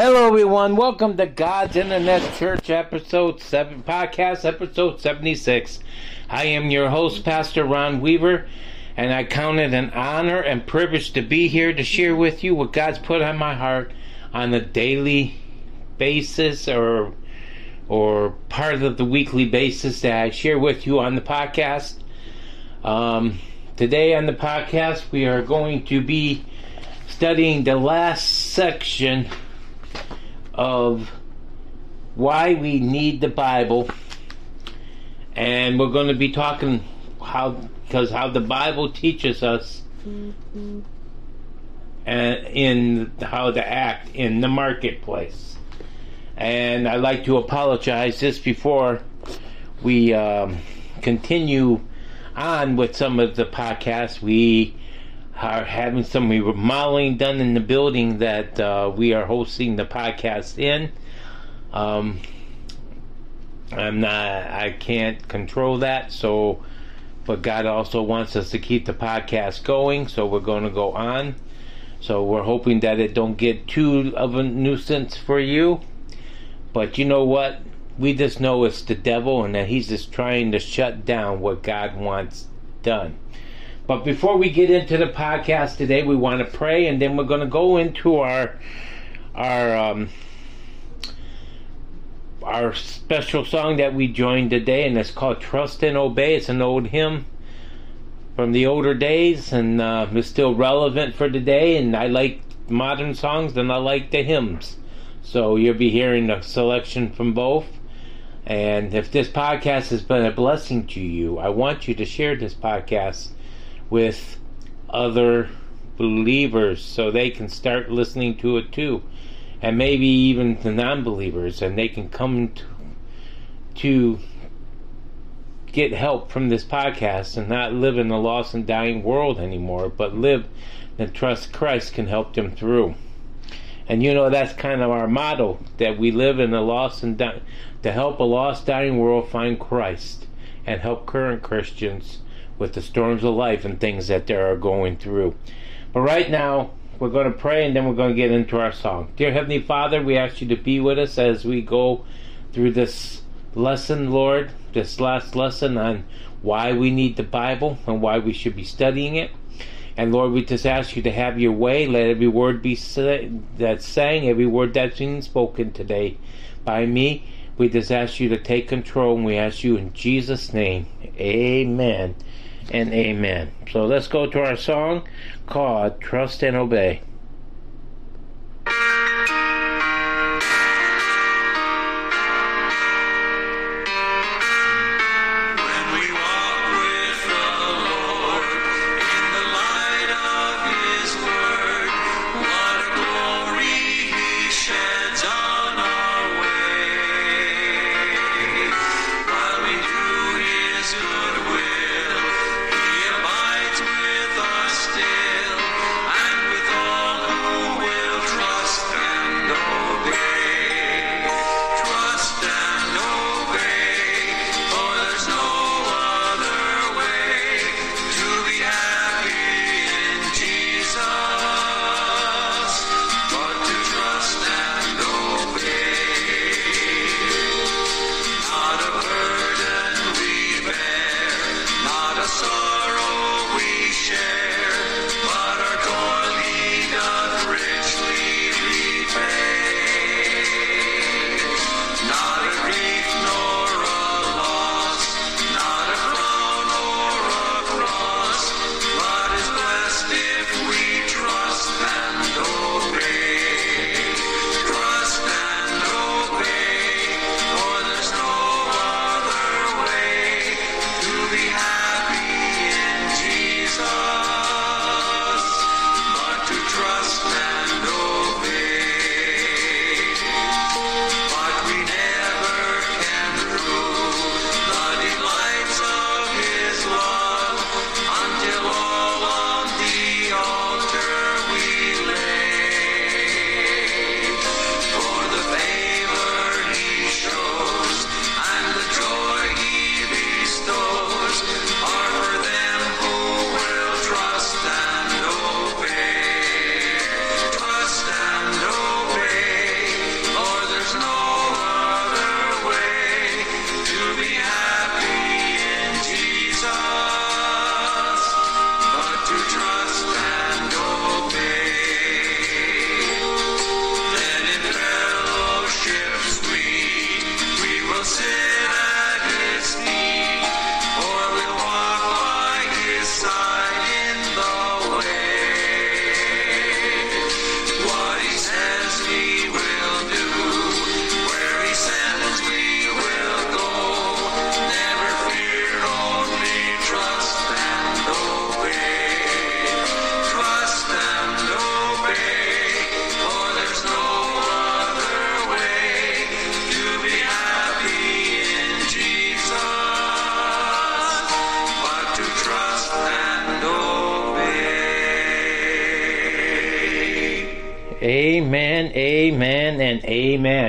Hello, everyone. Welcome to God's Internet Church episode seven podcast episode seventy six. I am your host, Pastor Ron Weaver, and I count it an honor and privilege to be here to share with you what God's put on my heart on a daily basis or or part of the weekly basis that I share with you on the podcast. Um, today on the podcast, we are going to be studying the last section of why we need the Bible, and we're going to be talking how because how the Bible teaches us mm-hmm. and in how to act in the marketplace. And I'd like to apologize just before we um, continue on with some of the podcasts. We are having some remodeling done in the building that uh, we are hosting the podcast in. Um, I'm not, I can't control that, so, but God also wants us to keep the podcast going, so we're going to go on. So we're hoping that it don't get too of a nuisance for you. But you know what? We just know it's the devil and that he's just trying to shut down what God wants done. But before we get into the podcast today, we want to pray, and then we're going to go into our our um, our special song that we joined today, and it's called "Trust and Obey." It's an old hymn from the older days, and uh, it's still relevant for today. And I like modern songs, and I like the hymns. So you'll be hearing a selection from both. And if this podcast has been a blessing to you, I want you to share this podcast with other believers so they can start listening to it too. And maybe even the non believers, and they can come to, to get help from this podcast and not live in a lost and dying world anymore, but live and trust Christ can help them through. And you know that's kind of our motto that we live in a lost and di- to help a lost dying world find Christ and help current Christians with the storms of life and things that they are going through. But right now, we're going to pray and then we're going to get into our song. Dear Heavenly Father, we ask you to be with us as we go through this lesson, Lord, this last lesson on why we need the Bible and why we should be studying it. And Lord, we just ask you to have your way. Let every word be say, that's saying, every word that's being spoken today by me. We just ask you to take control, and we ask you in Jesus' name. Amen and amen. So let's go to our song called Trust and Obey.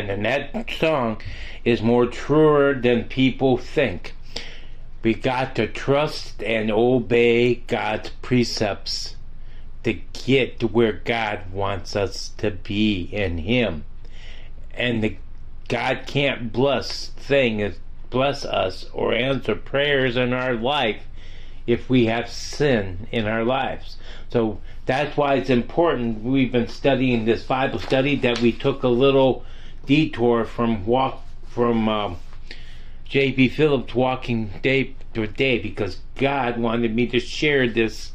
And that song is more truer than people think. We got to trust and obey God's precepts to get to where God wants us to be in Him. And the God can't bless thing bless us or answer prayers in our life if we have sin in our lives. So that's why it's important. We've been studying this Bible study that we took a little detour from walk from um, J.B. Phillips walking day to day because God wanted me to share this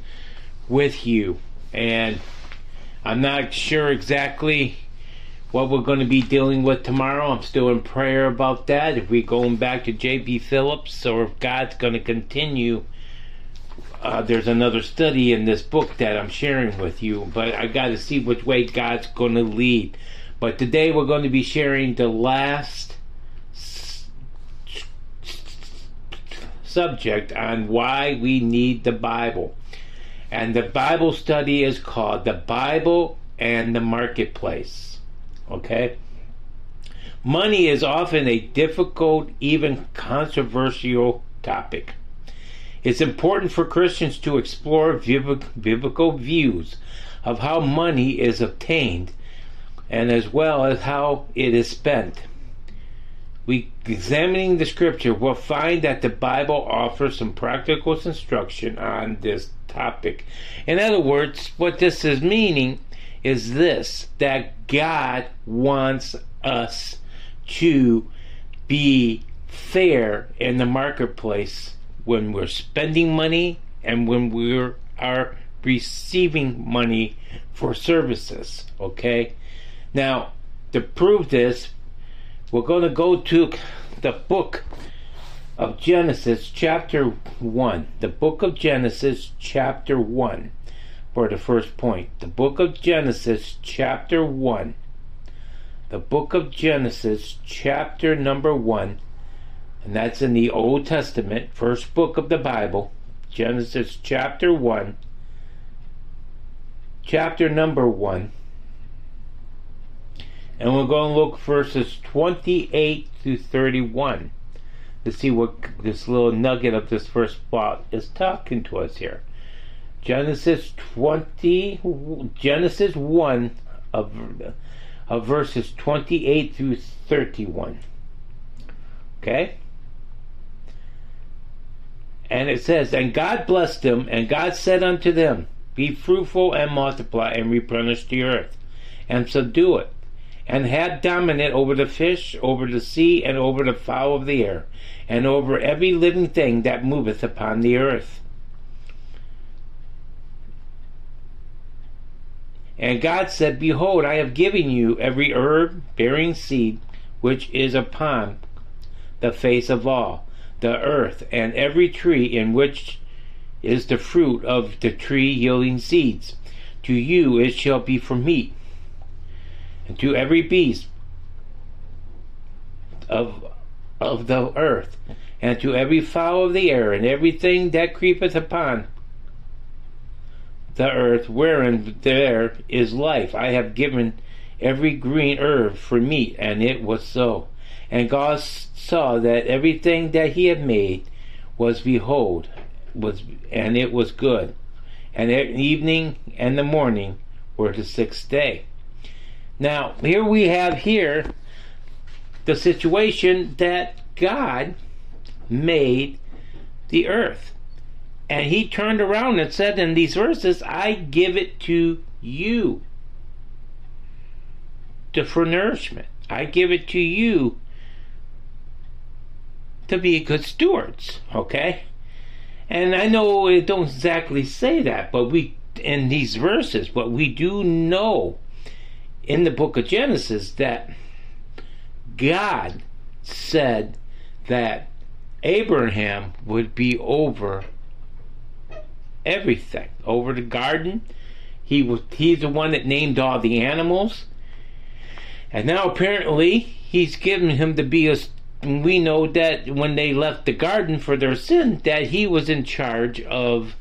with you, and I'm not sure exactly what we're going to be dealing with tomorrow. I'm still in prayer about that. If we're going back to J.B. Phillips or if God's going to continue uh, there's another study in this book that I'm sharing with you, but I got to see which way God's going to lead. But today we're going to be sharing the last subject on why we need the Bible. And the Bible study is called The Bible and the Marketplace. Okay? Money is often a difficult, even controversial topic. It's important for Christians to explore biblical views of how money is obtained and as well as how it is spent. We examining the scripture will find that the Bible offers some practical instruction on this topic. In other words, what this is meaning is this that God wants us to be fair in the marketplace when we're spending money and when we are receiving money for services. Okay? Now, to prove this, we're going to go to the book of Genesis, chapter 1. The book of Genesis, chapter 1, for the first point. The book of Genesis, chapter 1. The book of Genesis, chapter number 1 and that's in the Old Testament, first book of the Bible, Genesis chapter 1, chapter number 1. And we're going to look verses 28 through 31 to see what this little nugget of this first thought is talking to us here. Genesis 20, Genesis 1 of, of verses 28 through 31. Okay? And it says, And God blessed them, and God said unto them, Be fruitful and multiply, and replenish the earth, and subdue it, and had dominant over the fish, over the sea, and over the fowl of the air, and over every living thing that moveth upon the earth. And God said, Behold, I have given you every herb bearing seed which is upon the face of all the earth, and every tree in which is the fruit of the tree yielding seeds. To you it shall be for meat, and to every beast of of the earth, and to every fowl of the air, and everything that creepeth upon the earth, wherein there is life. I have given every green herb for meat, and it was so. And God saw that everything that he had made was behold was and it was good. And evening and the morning were the sixth day. Now here we have here the situation that God made the earth. And he turned around and said in these verses, I give it to you to for nourishment. I give it to you to be good stewards, okay? And I know it don't exactly say that, but we in these verses, but we do know in the book of Genesis that God said that Abraham would be over everything, over the garden. He was he's the one that named all the animals. And now apparently he's given him to be a we know that when they left the garden for their sin, that he was in charge of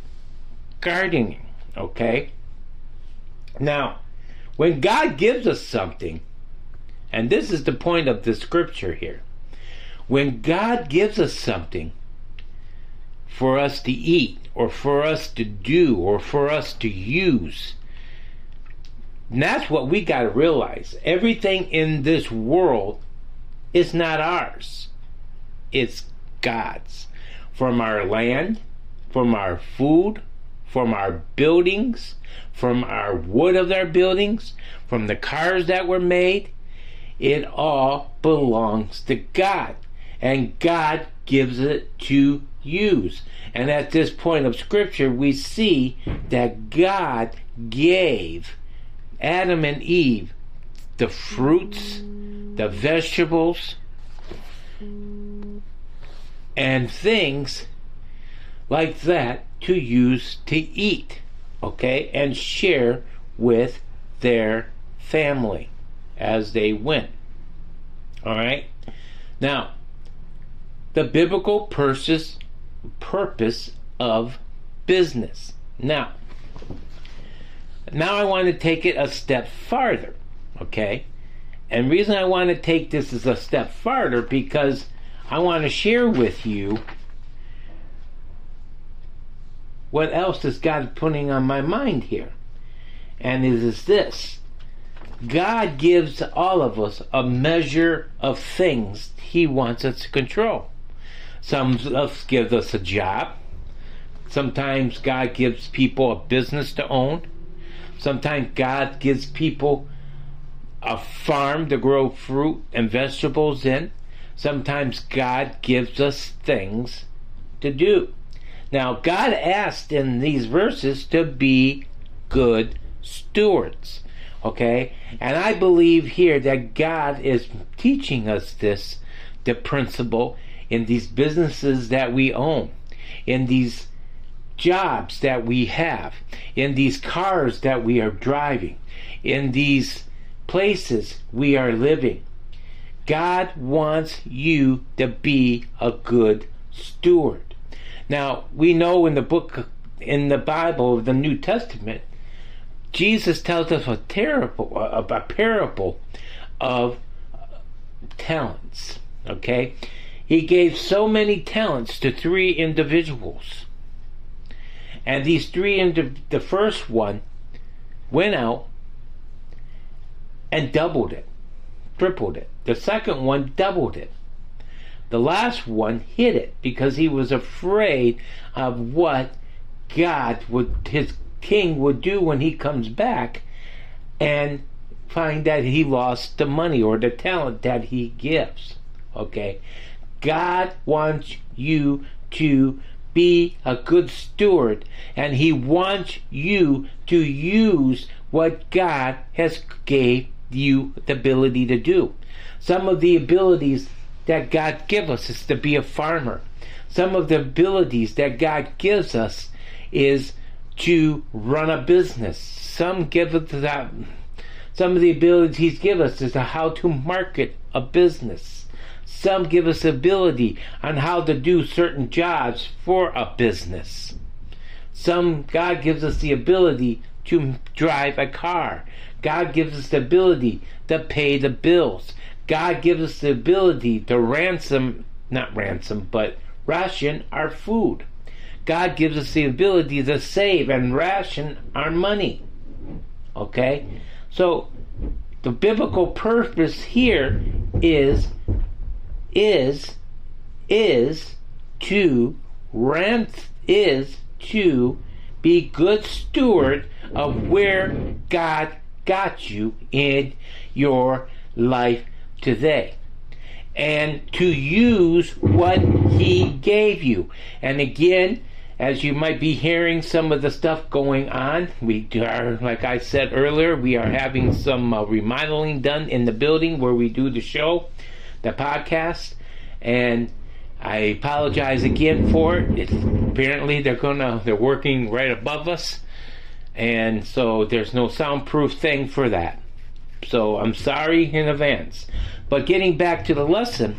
gardening. Okay? Now, When God gives us something, and this is the point of the scripture here, when God gives us something for us to eat, or for us to do, or for us to use, and that's what we got to realize. Everything in this world is not ours, it's God's. From our land, from our food, from our buildings, from our wood of our buildings, from the cars that were made, it all belongs to God. And God gives it to use. And at this point of Scripture, we see that God gave Adam and Eve the fruits, the vegetables, and things like that to use to eat, okay, and share with their family as they went. All right? Now, the biblical purpose purpose of business. Now, now I want to take it a step farther, okay? And reason I want to take this as a step farther because I want to share with you what else is God putting on my mind here. And it is this God gives all of us a measure of things He wants us to control. Some of us gives us a job. Sometimes God gives people a business to own. Sometimes God gives people a farm to grow fruit and vegetables in. Sometimes God gives us things to do. Now, God asked in these verses to be good stewards. Okay? And I believe here that God is teaching us this, the principle in these businesses that we own, in these jobs that we have, in these cars that we are driving, in these places we are living. God wants you to be a good steward. Now, we know in the book, in the Bible, the New Testament, Jesus tells us a terrible, a, a parable of talents. Okay? He gave so many talents to three individuals. And these three, indi- the first one went out and doubled it, tripled it. The second one doubled it. The last one hid it because he was afraid of what God would, his king would do when he comes back and find that he lost the money or the talent that he gives. Okay? God wants you to be a good steward and he wants you to use what God has gave you the ability to do. Some of the abilities that God gives us is to be a farmer. Some of the abilities that God gives us is to run a business. Some give us that some of the abilities He's given us is how to market a business. Some give us ability on how to do certain jobs for a business. Some, God gives us the ability to drive a car. God gives us the ability to pay the bills. God gives us the ability to ransom, not ransom, but ration our food. God gives us the ability to save and ration our money. Okay? So, the biblical purpose here is is is to rent is to be good steward of where God got you in your life today and to use what he gave you and again as you might be hearing some of the stuff going on we are like i said earlier we are having some uh, remodeling done in the building where we do the show the podcast, and I apologize again for it. It's, apparently, they're gonna they're working right above us, and so there's no soundproof thing for that. So I'm sorry in advance. But getting back to the lesson,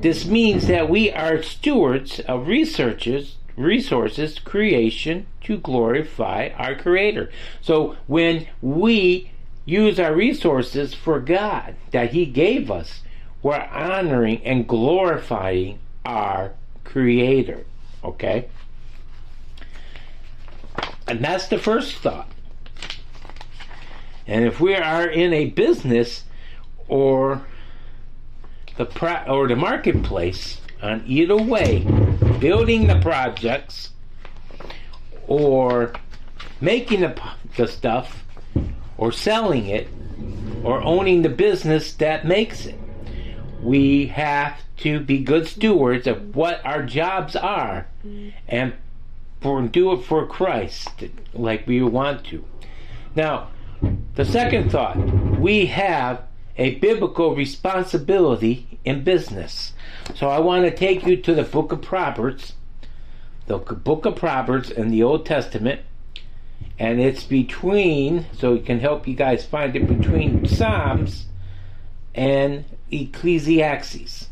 this means that we are stewards of researchers, resources, creation, to glorify our Creator. So when we use our resources for God that He gave us, we're honoring and glorifying our Creator. Okay? And that's the first thought. And if we are in a business or the pro- or the marketplace, on either way, building the projects or making the, the stuff or selling it or owning the business that makes it. We have to be good stewards of what our jobs are and for, do it for Christ like we want to. Now, the second thought we have a biblical responsibility in business. So I want to take you to the book of Proverbs, the book of Proverbs in the Old Testament, and it's between, so it can help you guys find it, between Psalms and Ecclesiastes.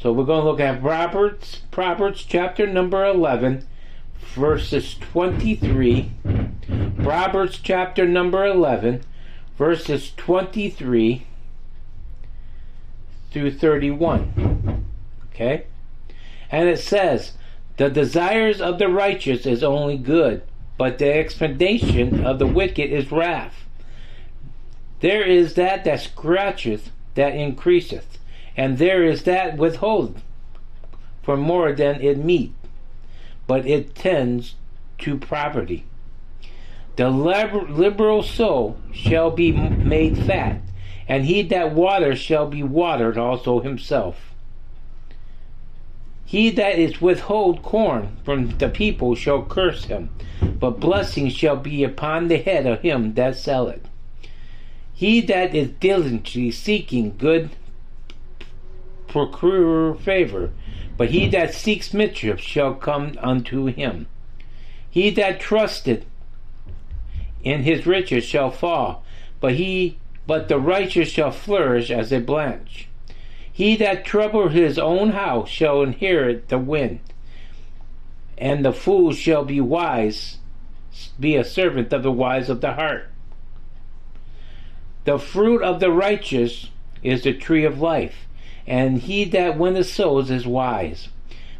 So we're going to look at Proverbs, Proverbs chapter number 11, verses 23. Proverbs chapter number 11, verses 23 through 31. Okay? And it says, The desires of the righteous is only good, but the expectation of the wicked is wrath. There is that that scratcheth, that increaseth, and there is that withhold for more than it meet, but it tends to poverty. The liberal soul shall be made fat, and he that waters shall be watered also himself. He that is withhold corn from the people shall curse him, but blessing shall be upon the head of him that selleth. He that is diligently seeking good procure favor, but he that seeks mischief shall come unto him. He that trusteth in his riches shall fall, but he but the righteous shall flourish as a branch. He that troubleth his own house shall inherit the wind, and the fool shall be wise, be a servant of the wise of the heart. The fruit of the righteous is the tree of life, and he that winneth souls is wise.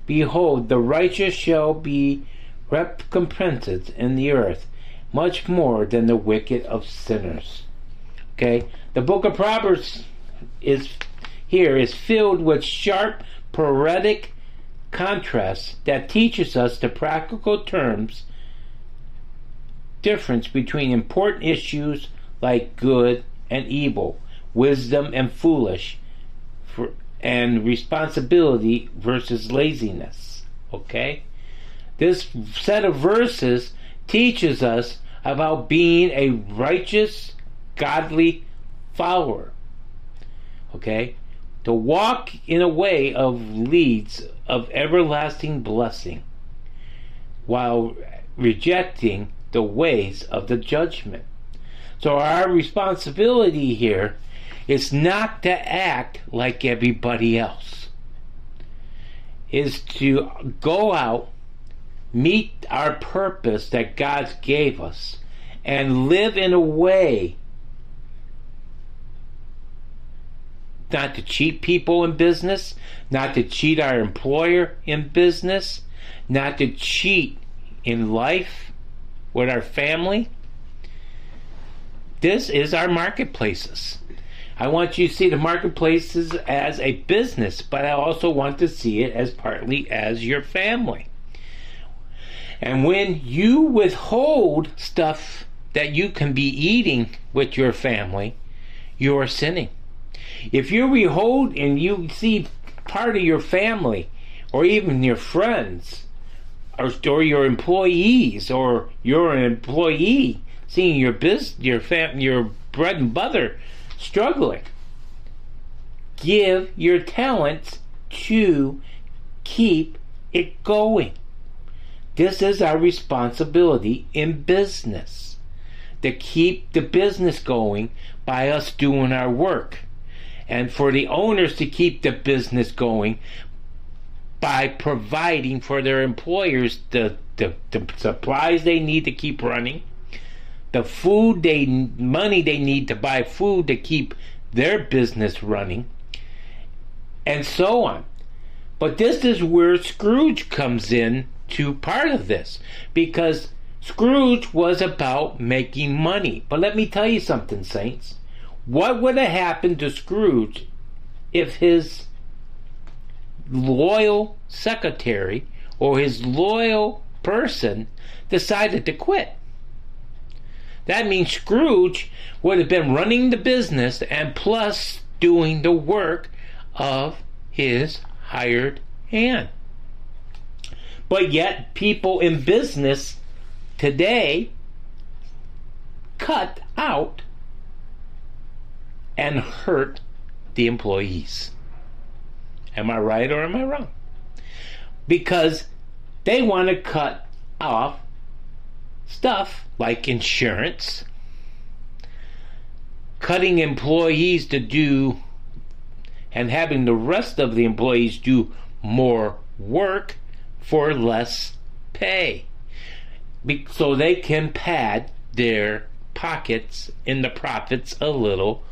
Behold, the righteous shall be recompensed in the earth, much more than the wicked of sinners. Okay? The book of Proverbs is here is filled with sharp poetic contrasts that teaches us the practical terms difference between important issues like good and evil, wisdom and foolish, for, and responsibility versus laziness. Okay? This set of verses teaches us about being a righteous godly follower. Okay? To walk in a way of leads of everlasting blessing while rejecting the ways of the judgment. So our responsibility here is not to act like everybody else. Is to go out, meet our purpose that God gave us, and live in a way not to cheat people in business, not to cheat our employer in business, not to cheat in life with our family. This is our marketplaces. I want you to see the marketplaces as a business, but I also want to see it as partly as your family. And when you withhold stuff that you can be eating with your family, you are sinning. If you withhold and you see part of your family or even your friends or, or your employees or you're an employee seeing your business, your fam, your bread and butter struggling, give your talents to keep it going. This is our responsibility in business to keep the business going by us doing our work and for the owners to keep the business going by providing for their employers the, the, the supplies they need to keep running, the food they money they need to buy food to keep their business running, and so on. But this is where Scrooge comes in to part of this because Scrooge was about making money. But let me tell you something, Saints. What would have happened to Scrooge if his loyal secretary or his loyal person decided to quit? That means Scrooge would have been running the business and plus doing the work of his hired hand. But yet, people in business today cut out and hurt the employees. Am I right or am I wrong? Because they want to cut off stuff like insurance, cutting employees to do and having the rest of the employees do more work for less pay so they can pad their pockets in the profits a little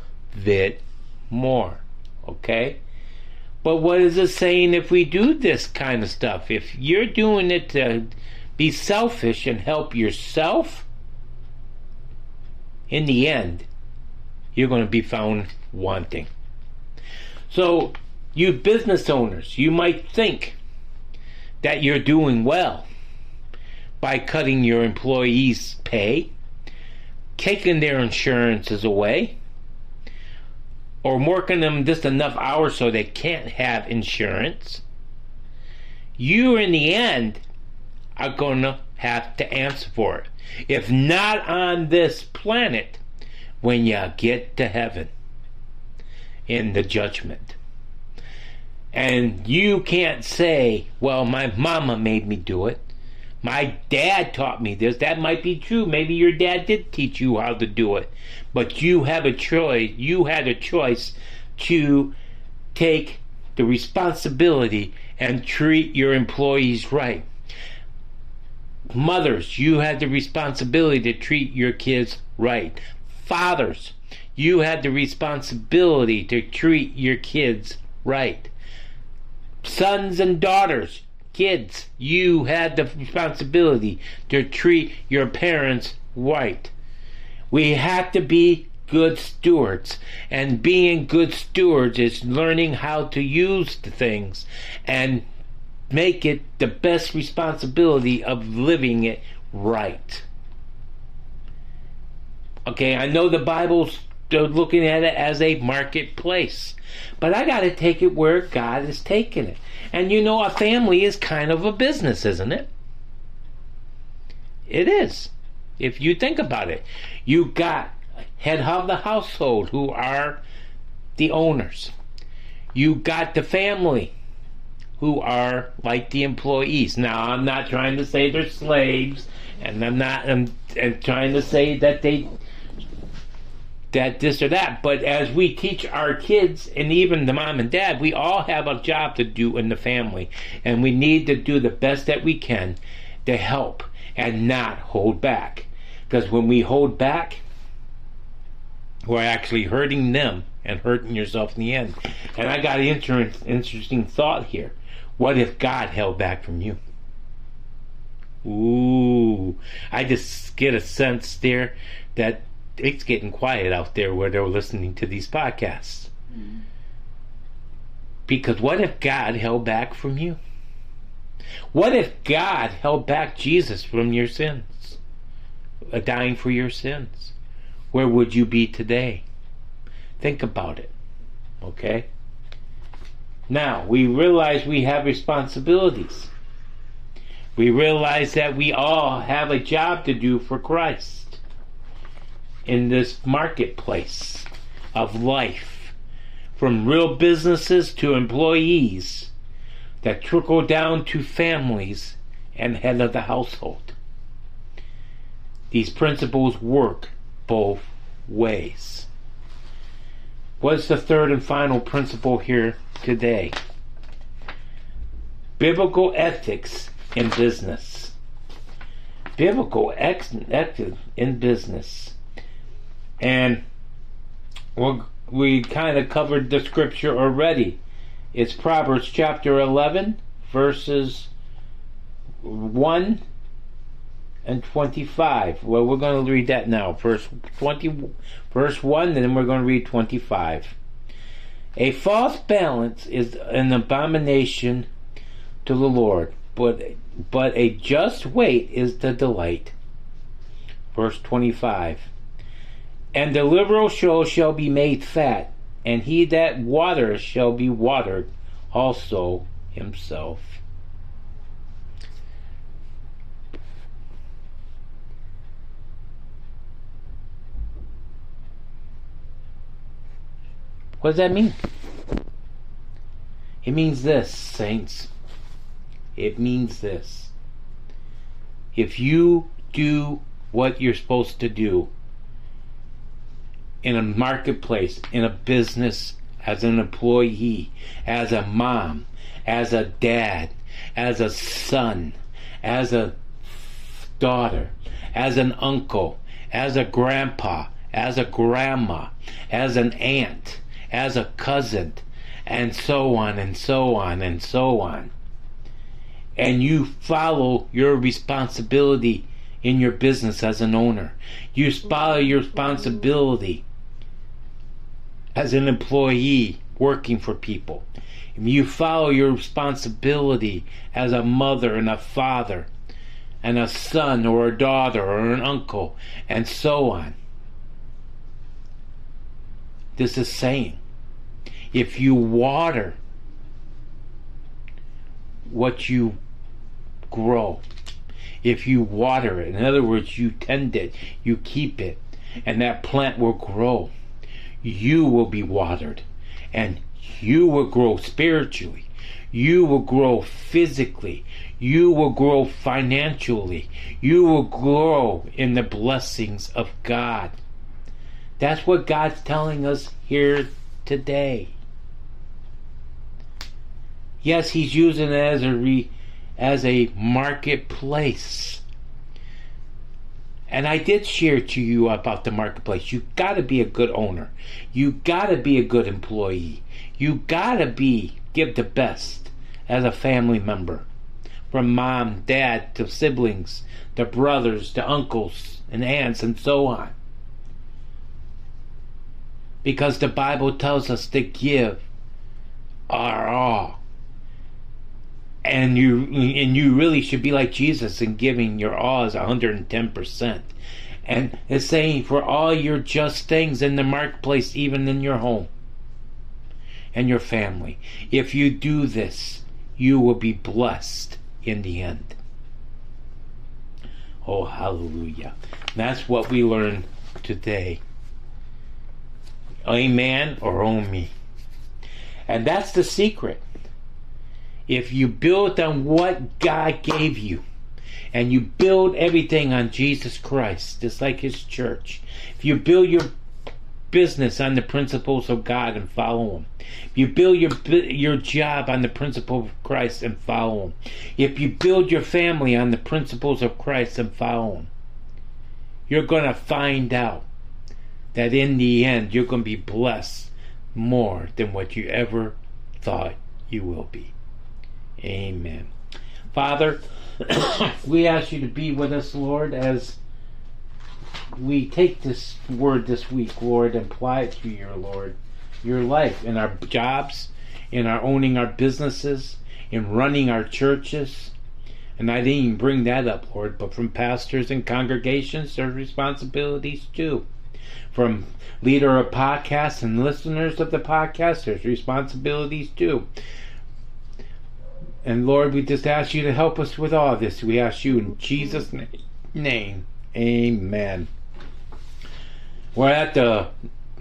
bit more. Okay? But what is it saying if we do this kind of stuff? If you're doing it to be selfish and help yourself, in the end, you're going to be found wanting. So, you business owners, you might think that you're doing well by cutting your employees' pay, taking their insurances away, or working them just enough hours so they can't have insurance, you in the end are going to have to answer for it. If not on this planet, when you get to heaven in the judgment. And you can't say, well, my mama made me do it. My dad taught me this. That might be true. Maybe your dad did teach you how to do it. But you have a choice. You had a choice to take the responsibility and treat your employees right. Mothers, you had the responsibility to treat your kids right. Fathers, you had the responsibility to treat your kids right. Sons and daughters, kids, you had the responsibility to treat your parents right. We have to be good stewards. And being good stewards is learning how to use the things and make it the best responsibility of living it right. Okay, I know the Bible's looking at it as a marketplace, but I got to take it where God is taking it. And you know, a family is kind of a business, isn't it? It is. If you think about it, you got head of the household who are the owners. You got the family who are like the employees. Now, I'm not trying to say they're slaves, and I'm not I'm, I'm trying to say that they that this or that. But as we teach our kids and even the mom and dad, we all have a job to do in the family. And we need to do the best that we can to help and not hold back. Because when we hold back, we're actually hurting them and hurting yourself in the end. And I got an inter- interesting thought here. What if God held back from you? Ooh, I just get a sense there that it's getting quiet out there where they're listening to these podcasts. Mm. Because what if God held back from you? What if God held back Jesus from your sins, uh, dying for your sins? Where would you be today? Think about it. Okay? Now, we realize we have responsibilities. We realize that we all have a job to do for Christ in this marketplace of life, from real businesses to employees that trickle down to families and head of the household. These principles work both ways. What's the third and final principle here today? biblical ethics in business. Biblical ethics in business. And we we kind of covered the scripture already. It's Proverbs chapter 11, verses 1 and 25. Well, we're going to read that now. Verse 20, verse 1, and then we're going to read 25. A false balance is an abomination to the Lord, but but a just weight is the delight. Verse 25. And the liberal soul shall be made fat, and he that waters shall be watered also himself. What does that mean? It means this, saints. It means this. If you do what you're supposed to do in a marketplace, in a business, as an employee, as a mom, as a dad, as a son, as a daughter, as an uncle, as a grandpa, as a grandma, as an aunt, as a cousin, and so on and so on and so on. And you follow your responsibility in your business as an owner. You follow your responsibility as an employee working for people. You follow your responsibility as a mother and a father and a son or a daughter or an uncle and so on. This is saying if you water what you grow, if you water it, in other words, you tend it, you keep it, and that plant will grow, you will be watered, and you will grow spiritually, you will grow physically, you will grow financially, you will grow in the blessings of God. That's what God's telling us here today. Yes, he's using it as a re, as a marketplace. And I did share to you about the marketplace. You got to be a good owner. You got to be a good employee. You got to be give the best as a family member. From mom, dad to siblings, to brothers, to uncles and aunts and so on. Because the Bible tells us to give our all and you and you really should be like Jesus in giving your all as 110%. And it's saying for all your just things in the marketplace, even in your home and your family. If you do this, you will be blessed in the end. Oh, hallelujah. That's what we learn today. Amen or oh me. And that's the secret if you build on what God gave you and you build everything on Jesus Christ, just like His church, if you build your business on the principles of God and follow Him, if you build your your job on the principles of Christ and follow Him, if you build your family on the principles of Christ and follow Him, you're going to find out that in the end you're going to be blessed more than what you ever thought you will be. Amen. Father, we ask you to be with us, Lord, as we take this word this week, Lord, and apply it to your Lord, your life in our jobs, in our owning our businesses, in running our churches. And I didn't even bring that up, Lord, but from pastors and congregations, there's responsibilities too. From leader of podcasts and listeners of the podcast, there's responsibilities too. And Lord, we just ask you to help us with all this. We ask you in Jesus' name. Amen. We're at the,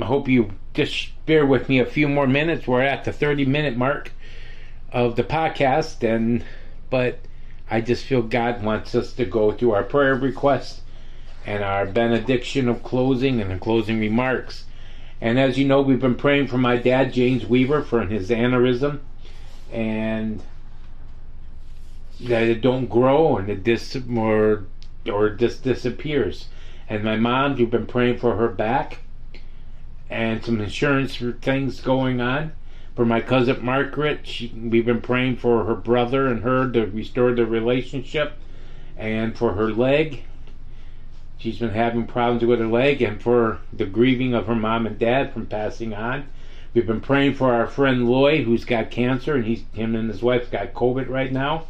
I hope you just bear with me a few more minutes. We're at the 30 minute mark of the podcast. And, but I just feel God wants us to go through our prayer requests and our benediction of closing and the closing remarks. And as you know, we've been praying for my dad, James Weaver, for his aneurysm. And that it don't grow and it dis or or just disappears. And my mom, you've been praying for her back and some insurance for things going on. For my cousin Margaret, she, we've been praying for her brother and her to restore their relationship, and for her leg. She's been having problems with her leg, and for the grieving of her mom and dad from passing on. We've been praying for our friend Lloyd, who's got cancer, and he's him and his wife's got COVID right now.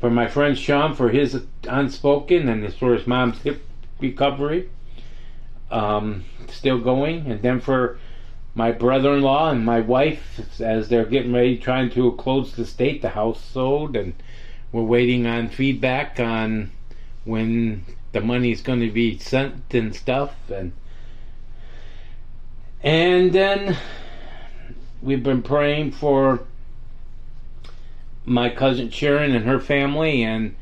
For my friend Sean for his unspoken, and as for his mom's hip recovery, um, still going, and then for my brother-in-law and my wife as they're getting ready trying to close the state the house sold and we're waiting on feedback on when the money's going to be sent and stuff and and then we've been praying for my cousin Sharon and her family and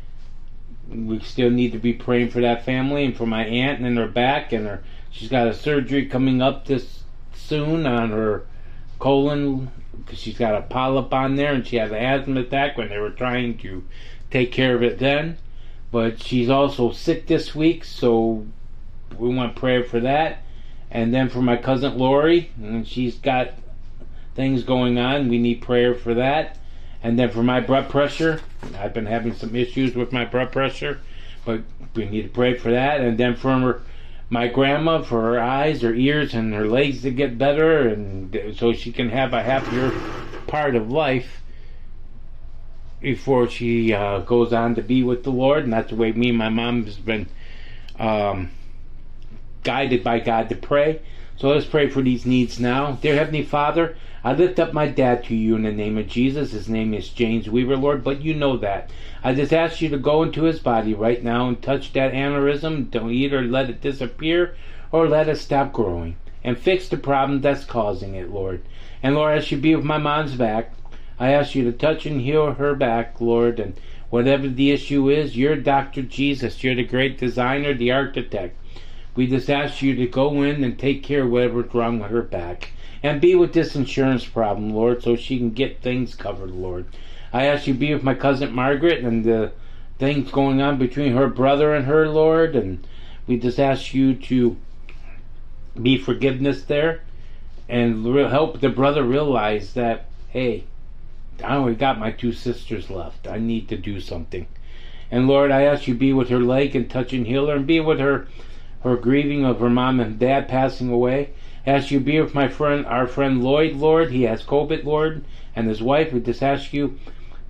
we still need to be praying for that family and for my aunt and her back and her she's got a surgery coming up this soon on her colon because she's got a polyp on there and she had an asthma attack when they were trying to take care of it then. But she's also sick this week so we want prayer for that. And then for my cousin Lori and she's got things going on we need prayer for that and then for my blood pressure, I've been having some issues with my blood pressure, but we need to pray for that. And then for my grandma, for her eyes, her ears, and her legs to get better, and so she can have a happier part of life before she uh, goes on to be with the Lord. And that's the way me and my mom has been um, guided by God to pray. So let's pray for these needs now. Dear Heavenly Father, I lift up my dad to you in the name of Jesus. His name is James Weaver, Lord, but you know that. I just ask you to go into his body right now and touch that aneurysm. Don't either let it disappear or let it stop growing. And fix the problem that's causing it, Lord. And Lord, as you be with my mom's back, I ask you to touch and heal her back, Lord. And whatever the issue is, you're Dr. Jesus. You're the great designer, the architect. We just ask you to go in and take care of whatever's wrong with her back and be with this insurance problem, Lord, so she can get things covered, Lord. I ask you be with my cousin Margaret and the things going on between her brother and her, Lord, and we just ask you to be forgiveness there and help the brother realize that, hey, I only got my two sisters left. I need to do something. And Lord, I ask you be with her leg and touch and heal her and be with her her grieving of her mom and dad passing away. Ask you be with my friend, our friend Lloyd, Lord. He has COVID, Lord, and his wife. We just ask you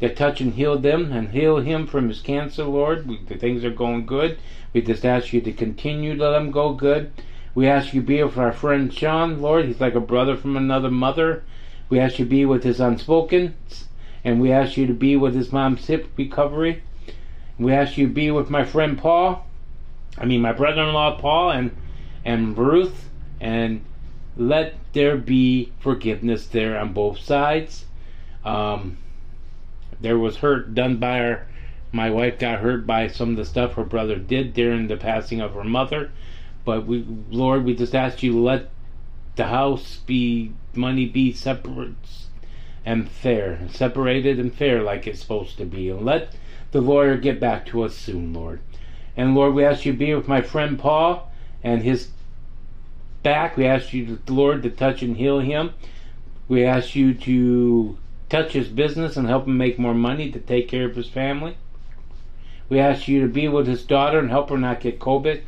to touch and heal them and heal him from his cancer, Lord. We, the things are going good. We just ask you to continue to let them go good. We ask you be with our friend Sean, Lord. He's like a brother from another mother. We ask you be with his unspoken, and we ask you to be with his mom's hip recovery. We ask you be with my friend Paul. I mean, my brother-in-law Paul and and Ruth and let there be forgiveness there on both sides. Um, there was hurt done by her. My wife got hurt by some of the stuff her brother did during the passing of her mother. But we, Lord, we just ask you let the house be, money be separate and fair, separated and fair like it's supposed to be. And let the lawyer get back to us soon, Lord. And Lord, we ask you to be with my friend Paul and his back. We ask you, Lord, to touch and heal him. We ask you to touch his business and help him make more money to take care of his family. We ask you to be with his daughter and help her not get COVID.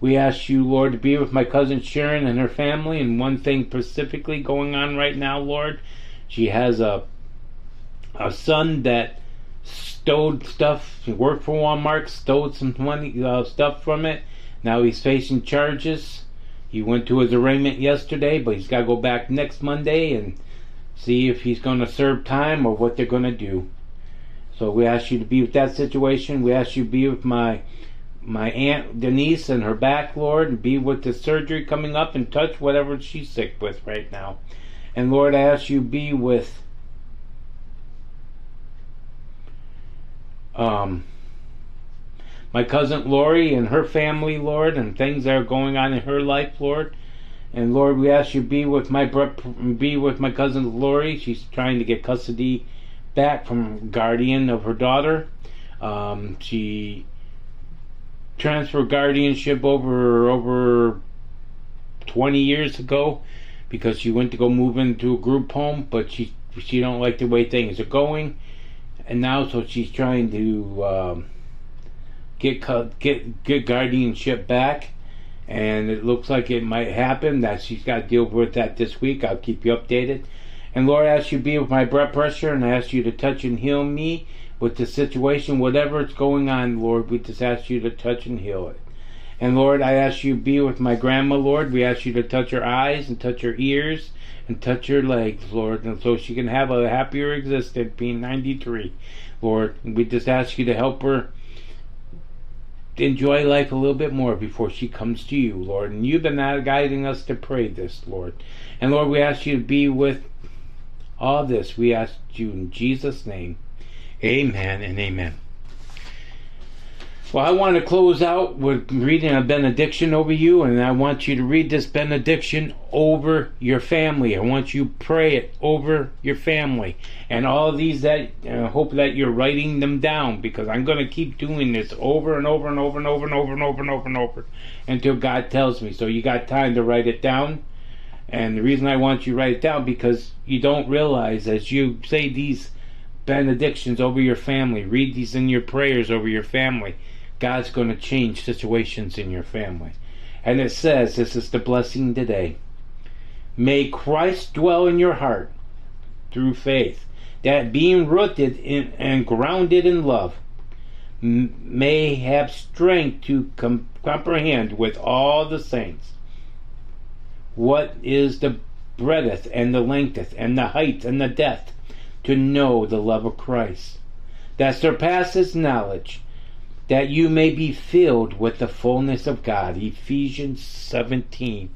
We ask you, Lord, to be with my cousin Sharon and her family. And one thing specifically going on right now, Lord, she has a a son that stowed stuff. He worked for Walmart, stowed some money uh, stuff from it. Now he's facing charges. He went to his arraignment yesterday, but he's got to go back next Monday and see if he's going to serve time or what they're going to do. So we ask you to be with that situation. We ask you to be with my my aunt Denise and her back, Lord, and be with the surgery coming up and touch whatever she's sick with right now. And Lord, I ask you be with um my cousin Lori and her family, Lord, and things that are going on in her life, Lord. And Lord, we ask you be with my be with my cousin Lori. She's trying to get custody back from guardian of her daughter. Um, she transferred guardianship over over 20 years ago because she went to go move into a group home, but she she don't like the way things are going, and now so she's trying to um, get get get guardianship back, and it looks like it might happen. That she's got to deal with that this week. I'll keep you updated. And Lord, I ask you to be with my blood pressure, and I ask you to touch and heal me with the situation, whatever is going on. Lord, we just ask you to touch and heal it. And Lord, I ask you be with my grandma, Lord. We ask you to touch her eyes and touch her ears and touch her legs, Lord, and so she can have a happier existence being 93. Lord, we just ask you to help her enjoy life a little bit more before she comes to you, Lord. And you've been guiding us to pray this, Lord. And Lord, we ask you to be with all this. We ask you in Jesus' name. Amen and amen. Well, I want to close out with reading a benediction over you, and I want you to read this benediction over your family. I want you pray it over your family. And all these that, uh, hope that you're writing them down because I'm going to keep doing this over and over and over and over and over and over and over and over until God tells me. So you got time to write it down. And the reason I want you to write it down because you don't realize as you say these benedictions over your family, read these in your prayers over your family God's going to change situations in your family. And it says, this is the blessing today. May Christ dwell in your heart through faith, that being rooted in and grounded in love, may have strength to com- comprehend with all the saints what is the breadth and the length and the height and the depth, to know the love of Christ that surpasses knowledge that you may be filled with the fullness of God. Ephesians 17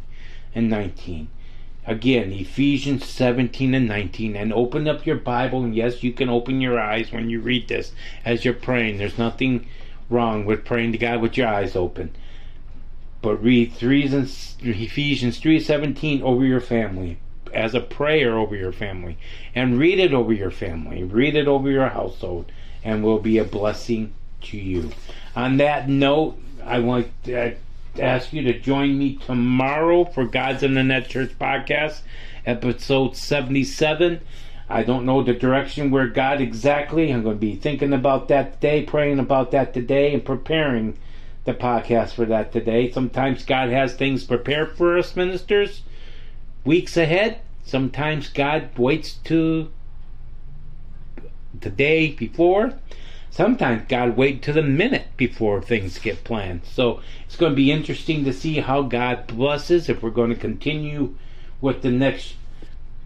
and 19. Again, Ephesians 17 and 19. And open up your Bible, and yes, you can open your eyes when you read this as you're praying. There's nothing wrong with praying to God with your eyes open. But read Ephesians 3:17 over your family as a prayer over your family and read it over your family. Read it over your household and will be a blessing to you. On that note, I want to ask you to join me tomorrow for God's Internet Church podcast, episode 77. I don't know the direction where God exactly. I'm going to be thinking about that today, praying about that today, and preparing the podcast for that today. Sometimes God has things prepared for us ministers weeks ahead. Sometimes God waits to the day before. Sometimes God wait to the minute before things get planned. So it's going to be interesting to see how God blesses if we're going to continue with the next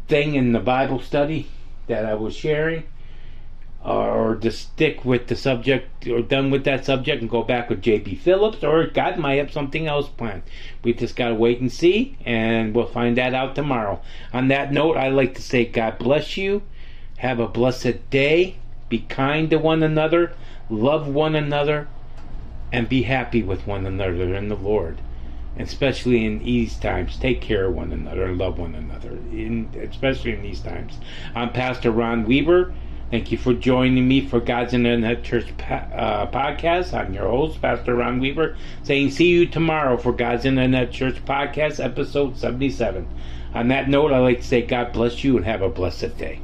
thing in the Bible study that I was sharing, or to stick with the subject or done with that subject and go back with J.B. Phillips, or God might have something else planned. We just got to wait and see, and we'll find that out tomorrow. On that note, I'd like to say God bless you. Have a blessed day be kind to one another, love one another, and be happy with one another in the Lord. Especially in these times, take care of one another and love one another. In, especially in these times. I'm Pastor Ron Weaver. Thank you for joining me for God's Internet Church uh, podcast. I'm your host, Pastor Ron Weaver, saying see you tomorrow for God's Internet Church podcast, episode 77. On that note, I'd like to say God bless you and have a blessed day.